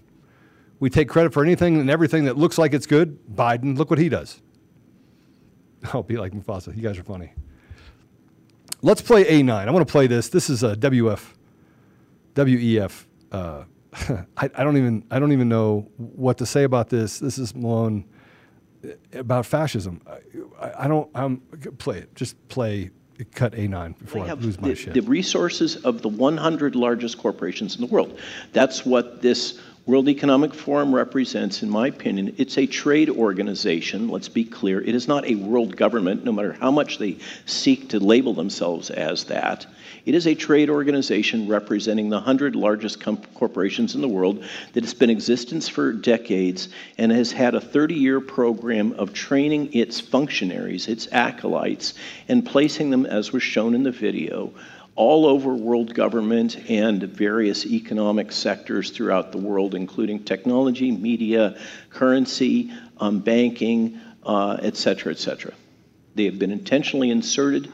We take credit for anything and everything that looks like it's good. Biden, look what he does. I'll be like Mufasa. You guys are funny. Let's play A9. I want to play this. This is a WF, WEF uh, I, I, don't even I don't even know what to say about this. This is Malone eh, about fascism. I, I don't. I'm play it. Just play. Cut A9 before I lose my the, shit. The resources of the 100 largest corporations in the world. That's what this World Economic Forum represents, in my opinion, it's a trade organization. Let's be clear. It is not a world government, no matter how much they seek to label themselves as that. It is a trade organization representing the 100 largest corporations in the world that has been in existence for decades and has had a 30 year program of training its functionaries, its acolytes, and placing them, as was shown in the video, all over world government and various economic sectors throughout the world, including technology, media, currency, um, banking, uh, et cetera, et cetera. They have been intentionally inserted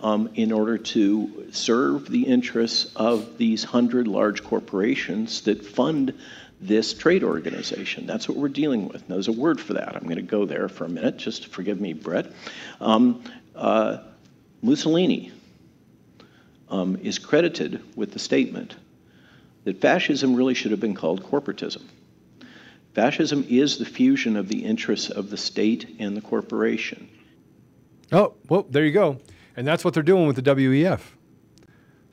um, in order to serve the interests of these hundred large corporations that fund this trade organization. That's what we're dealing with. Now, there's a word for that. I'm going to go there for a minute. Just forgive me, Brett. Um, uh, Mussolini um, is credited with the statement that fascism really should have been called corporatism. Fascism is the fusion of the interests of the state and the corporation. Oh, well, there you go. And that's what they're doing with the WEF.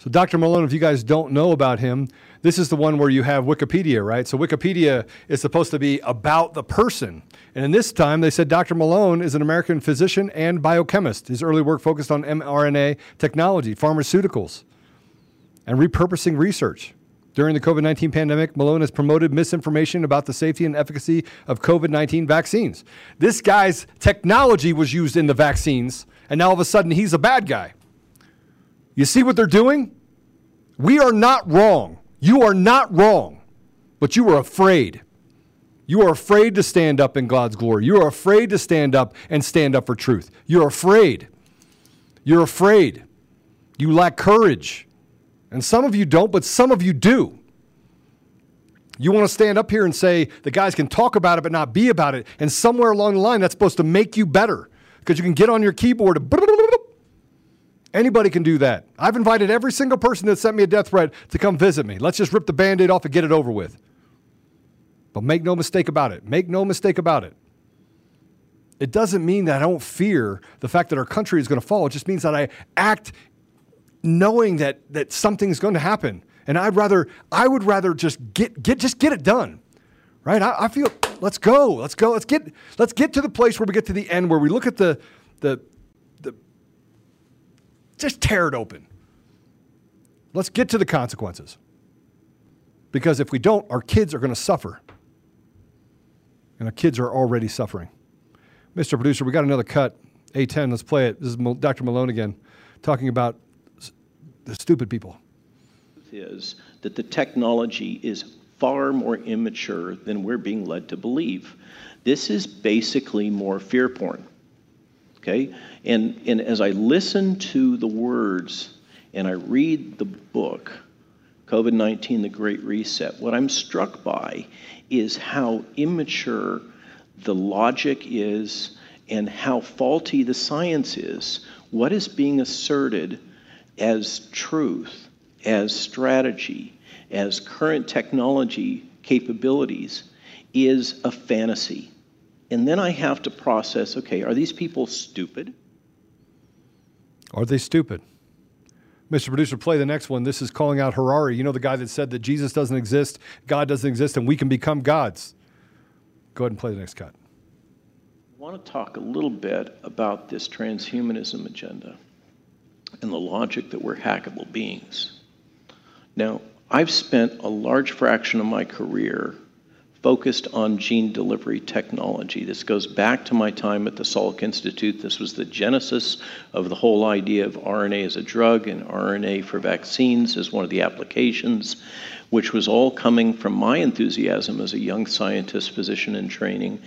So, Dr. Malone, if you guys don't know about him, this is the one where you have Wikipedia, right? So, Wikipedia is supposed to be about the person. And in this time, they said Dr. Malone is an American physician and biochemist. His early work focused on mRNA technology, pharmaceuticals, and repurposing research. During the COVID 19 pandemic, Malone has promoted misinformation about the safety and efficacy of COVID 19 vaccines. This guy's technology was used in the vaccines, and now all of a sudden he's a bad guy. You see what they're doing? We are not wrong. You are not wrong, but you are afraid. You are afraid to stand up in God's glory. You are afraid to stand up and stand up for truth. You're afraid. You're afraid. You lack courage. And some of you don't, but some of you do. You want to stand up here and say the guys can talk about it but not be about it. And somewhere along the line, that's supposed to make you better because you can get on your keyboard and Anybody can do that. I've invited every single person that sent me a death threat to come visit me. Let's just rip the band aid off and get it over with. But make no mistake about it. Make no mistake about it. It doesn't mean that I don't fear the fact that our country is going to fall. It just means that I act knowing that that something's going to happen. And I'd rather I would rather just get get just get it done. Right? I, I feel let's go. Let's go. Let's get let's get to the place where we get to the end where we look at the the the just tear it open. Let's get to the consequences. Because if we don't, our kids are going to suffer. And our kids are already suffering. Mr. Producer, we got another cut. A10, let's play it. This is Dr. Malone again, talking about the stupid people. Is that the technology is far more immature than we're being led to believe. This is basically more fear porn. Okay? And, and as I listen to the words and I read the book, COVID 19, The Great Reset, what I'm struck by is how immature the logic is and how faulty the science is. What is being asserted as truth, as strategy, as current technology capabilities is a fantasy. And then I have to process okay, are these people stupid? Are they stupid? Mr. Producer, play the next one. This is calling out Harari. You know the guy that said that Jesus doesn't exist, God doesn't exist, and we can become gods. Go ahead and play the next cut. I want to talk a little bit about this transhumanism agenda and the logic that we're hackable beings. Now, I've spent a large fraction of my career focused on gene delivery technology. This goes back to my time at the Salk Institute. This was the genesis of the whole idea of RNA as a drug and RNA for vaccines as one of the applications, which was all coming from my enthusiasm as a young scientist, physician in training,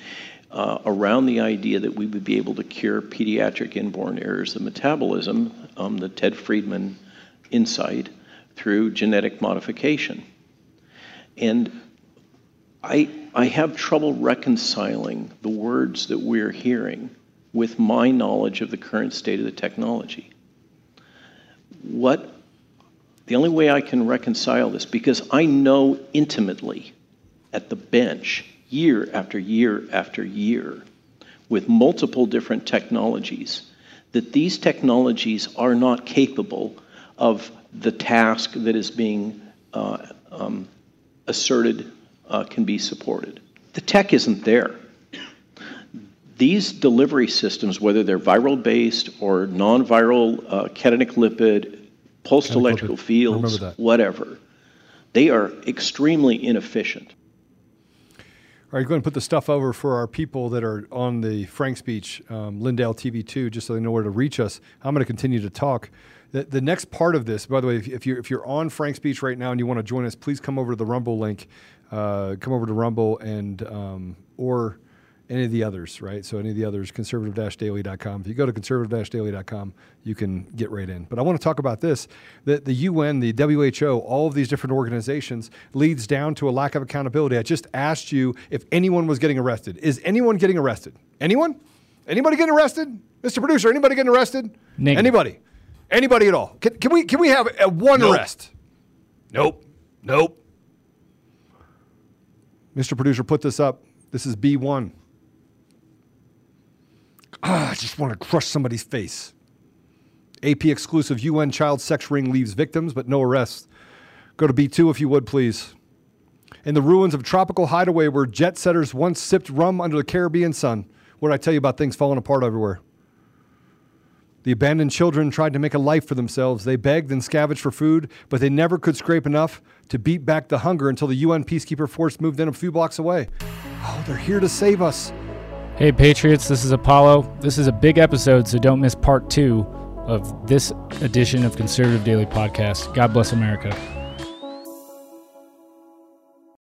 uh, around the idea that we would be able to cure pediatric inborn errors of metabolism, um, the Ted Friedmann insight, through genetic modification. And I, I have trouble reconciling the words that we're hearing with my knowledge of the current state of the technology. What the only way I can reconcile this, because I know intimately at the bench, year after year after year, with multiple different technologies, that these technologies are not capable of the task that is being uh, um, asserted uh, can be supported. The tech isn't there. These delivery systems, whether they're viral based or non viral uh, cationic lipid, pulsed electrical fields, whatever, they are extremely inefficient. All right, go ahead and put the stuff over for our people that are on the FrankSpeech, um, Lindell TV2, just so they know where to reach us. I'm going to continue to talk. The, the next part of this, by the way, if, if, you're, if you're on FrankSpeech right now and you want to join us, please come over to the Rumble link uh, come over to Rumble and um, or any of the others, right? So any of the others, conservative-daily.com. If you go to conservative-daily.com, you can get right in. But I want to talk about this. The, the UN, the WHO, all of these different organizations leads down to a lack of accountability. I just asked you if anyone was getting arrested. Is anyone getting arrested? Anyone? Anybody getting arrested? Mr. Producer, anybody getting arrested? Negative. Anybody? Anybody at all? Can, can, we, can we have a, one Nope. arrest? Nope. Nope. Mr. Producer, put this up. This is B1. Ah, I just want to crush somebody's face. AP exclusive UN child sex ring leaves victims, but no arrests. Go to B2 if you would, please. In the ruins of tropical hideaway where jet setters once sipped rum under the Caribbean sun. What did I tell you about things falling apart everywhere? The abandoned children tried to make a life for themselves. They begged and scavenged for food, but they never could scrape enough to beat back the hunger until the UN peacekeeper force moved in a few blocks away. Oh, they're here to save us. Hey, Patriots, this is Apollo. This is a big episode, so don't miss part two of this edition of Conservative Daily Podcast. God bless America.